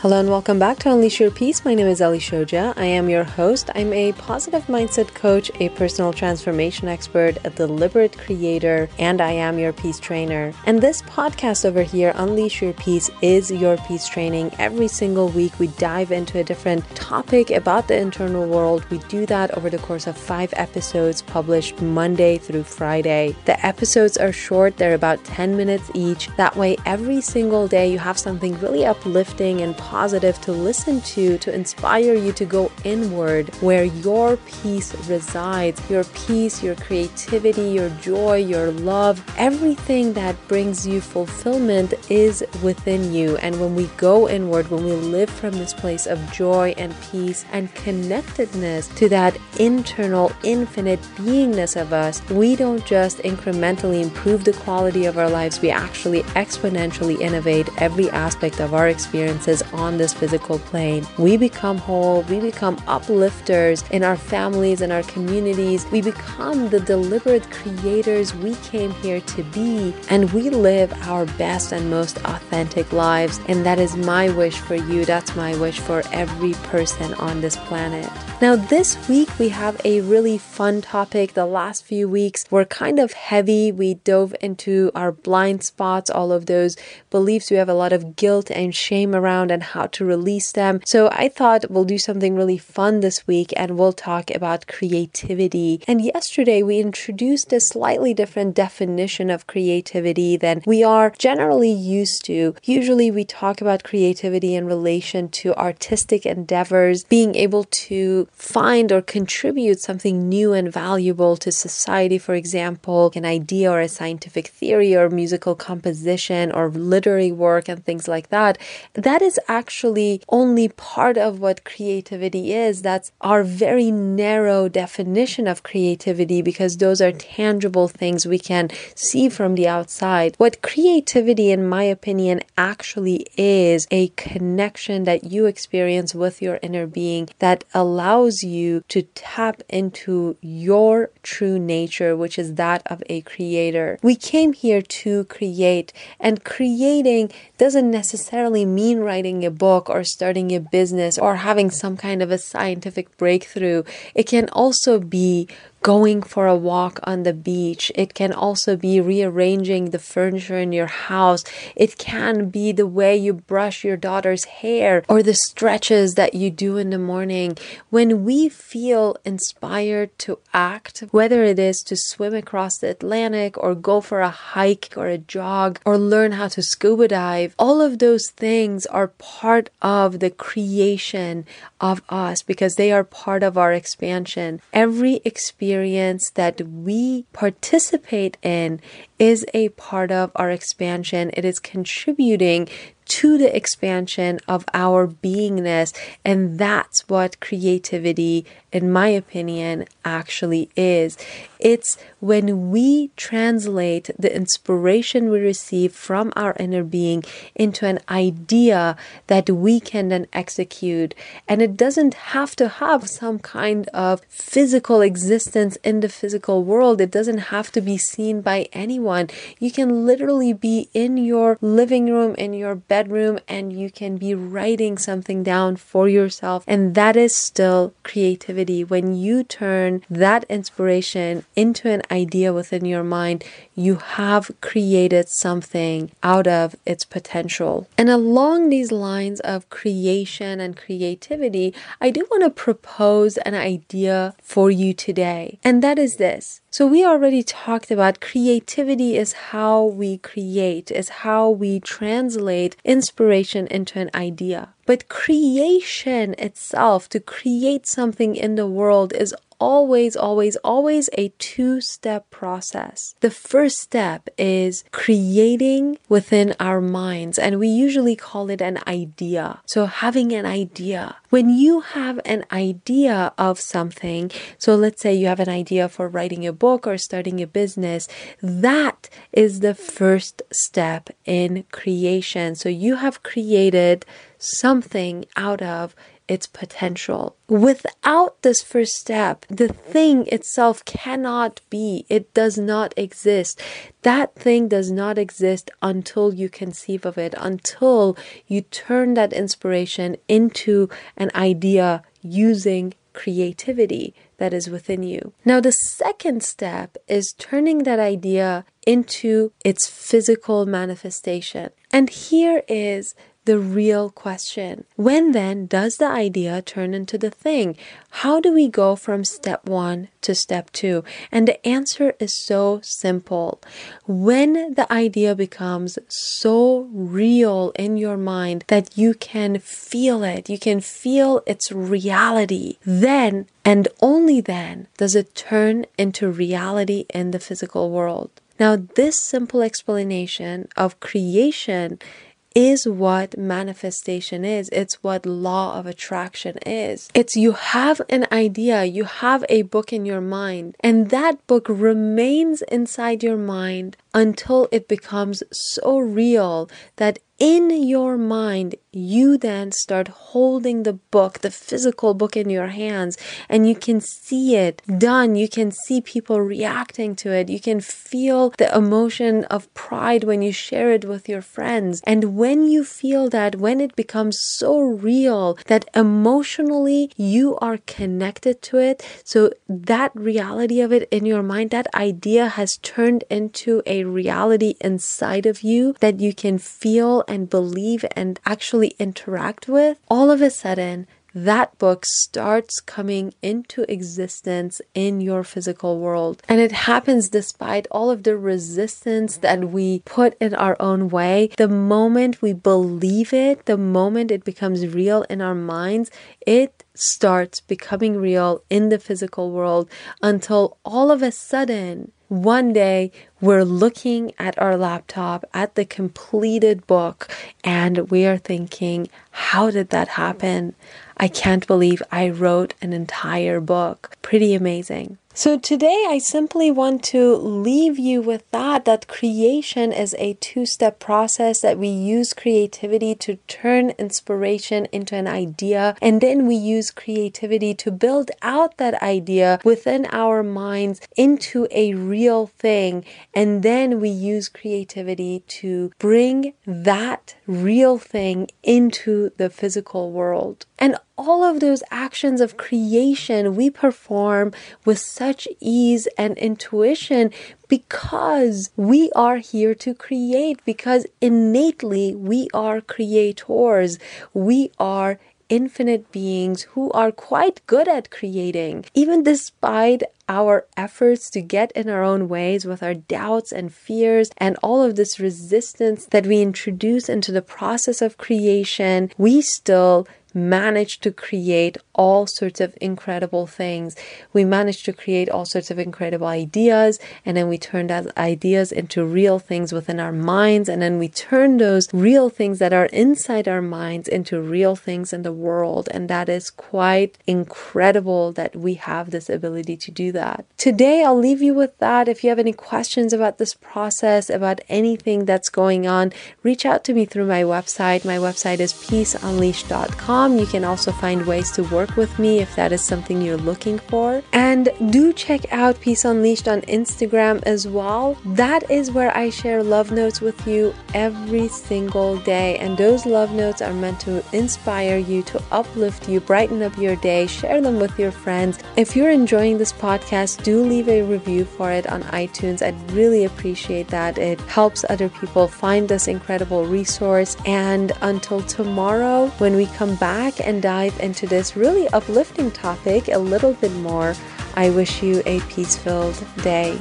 Hello and welcome back to Unleash Your Peace. My name is Ali Shoja. I am your host. I'm a positive mindset coach, a personal transformation expert, a deliberate creator, and I am your peace trainer. And this podcast over here, Unleash Your Peace, is your peace training. Every single week, we dive into a different topic about the internal world. We do that over the course of five episodes published Monday through Friday. The episodes are short, they're about 10 minutes each. That way, every single day, you have something really uplifting and positive to listen to to inspire you to go inward where your peace resides. Your peace, your creativity, your joy, your love, everything that brings you fulfillment is within you. And when we go inward, when we live from this place of joy and peace and connectedness to that internal, infinite beingness of us, we don't just incrementally improve the quality of our lives, we actually exponentially innovate every aspect of our experiences on this physical plane. We become whole, we become uplifters in our families and our communities. We become the deliberate creators we came here to be, and we live our best and most authentic lives. And that is my wish for you. That's my wish for every person on this planet. Now, this week we have a really fun topic. The last few weeks were kind of heavy. We dove into our blind spots, all of those beliefs we have a lot of guilt and shame around, and how to release them. So, I thought we'll do something really fun this week and we'll talk about creativity. And yesterday we introduced a slightly different definition of creativity than we are generally used to. Usually, we talk about creativity in relation to artistic endeavors, being able to find or contribute something new and valuable to society, for example, an idea or a scientific theory or musical composition or literary work and things like that. That is actually only part of what creativity is. That's our very narrow definition of creativity because those are tangible things we can see from the outside. What creativity, in my opinion, actually is a connection that you experience with your inner being that allows you to tap into your true nature, which is that of a creator. We came here to create, and creating doesn't necessarily mean writing a book or starting a business or having some kind of a scientific breakthrough. It can also be going for a walk on the beach. It can also be rearranging the furniture in your house. It can be the way you brush your daughter's hair or the stretches that you do in the morning. When we feel inspired to act, whether it is to swim across the Atlantic or go for a hike or a jog or learn how to scuba dive, all of those things are part of the creation of us because they are part of our expansion. Every experience experience that we participate in is a part of our expansion. It is contributing to the expansion of our beingness. And that's what creativity, in my opinion, actually is. It's when we translate the inspiration we receive from our inner being into an idea that we can then execute. And it doesn't have to have some kind of physical existence in the physical world, it doesn't have to be seen by anyone. You can literally be in your living room, in your bedroom, and you can be writing something down for yourself. And that is still creativity. When you turn that inspiration into an idea within your mind, you have created something out of its potential. And along these lines of creation and creativity, I do want to propose an idea for you today. And that is this. So, we already talked about creativity is how we create, is how we translate inspiration into an idea. But creation itself, to create something in the world, is always, always, always a two step process. The first step is creating within our minds, and we usually call it an idea. So, having an idea. When you have an idea of something, so let's say you have an idea for writing a book or starting a business, that is the first step in creation. So, you have created something out of its potential. Without this first step, the thing itself cannot be, it does not exist. That thing does not exist until you conceive of it, until you turn that inspiration into an idea using creativity that is within you. Now, the second step is turning that idea into its physical manifestation. And here is the real question. When then does the idea turn into the thing? How do we go from step one to step two? And the answer is so simple. When the idea becomes so real in your mind that you can feel it, you can feel its reality, then and only then does it turn into reality in the physical world. Now, this simple explanation of creation is what manifestation is. It's what law of attraction is. It's you have an idea, you have a book in your mind, and that book remains inside your mind until it becomes so real that in your mind, you then start holding the book, the physical book in your hands, and you can see it done. You can see people reacting to it. You can feel the emotion of pride when you share it with your friends. And when you feel that, when it becomes so real that emotionally you are connected to it, so that reality of it in your mind, that idea has turned into a reality inside of you that you can feel and believe and actually interact with, all of a sudden, that book starts coming into existence in your physical world. And it happens despite all of the resistance that we put in our own way. The moment we believe it, the moment it becomes real in our minds, it starts becoming real in the physical world until all of a sudden one day we're looking at our laptop at the completed book and we are thinking, how did that happen? I can't believe I wrote an entire book. Pretty amazing. So today I simply want to leave you with that that creation is a two-step process that we use creativity to turn inspiration into an idea and then we use creativity to build out that idea within our minds into a real thing and then we use creativity to bring that real thing into the physical world. And all of those actions of creation we perform with such ease and intuition because we are here to create, because innately we are creators. We are infinite beings who are quite good at creating, even despite our efforts to get in our own ways with our doubts and fears and all of this resistance that we introduce into the process of creation, we still managed to create all sorts of incredible things. We managed to create all sorts of incredible ideas, and then we turned those ideas into real things within our minds, and then we turned those real things that are inside our minds into real things in the world. And that is quite incredible that we have this ability to do that. Today, I'll leave you with that. If you have any questions about this process, about anything that's going on, reach out to me through my website. My website is peaceunleashed.com. You can also find ways to work with me if that is something you're looking for. And do check out Peace Unleashed on Instagram as well. That is where I share love notes with you every single day. And those love notes are meant to inspire you, to uplift you, brighten up your day, share them with your friends. If you're enjoying this podcast, do leave a review for it on iTunes. I'd really appreciate that. It helps other people find this incredible resource. And until tomorrow, when we come back, back and dive into this really uplifting topic a little bit more, I wish you a peace filled day.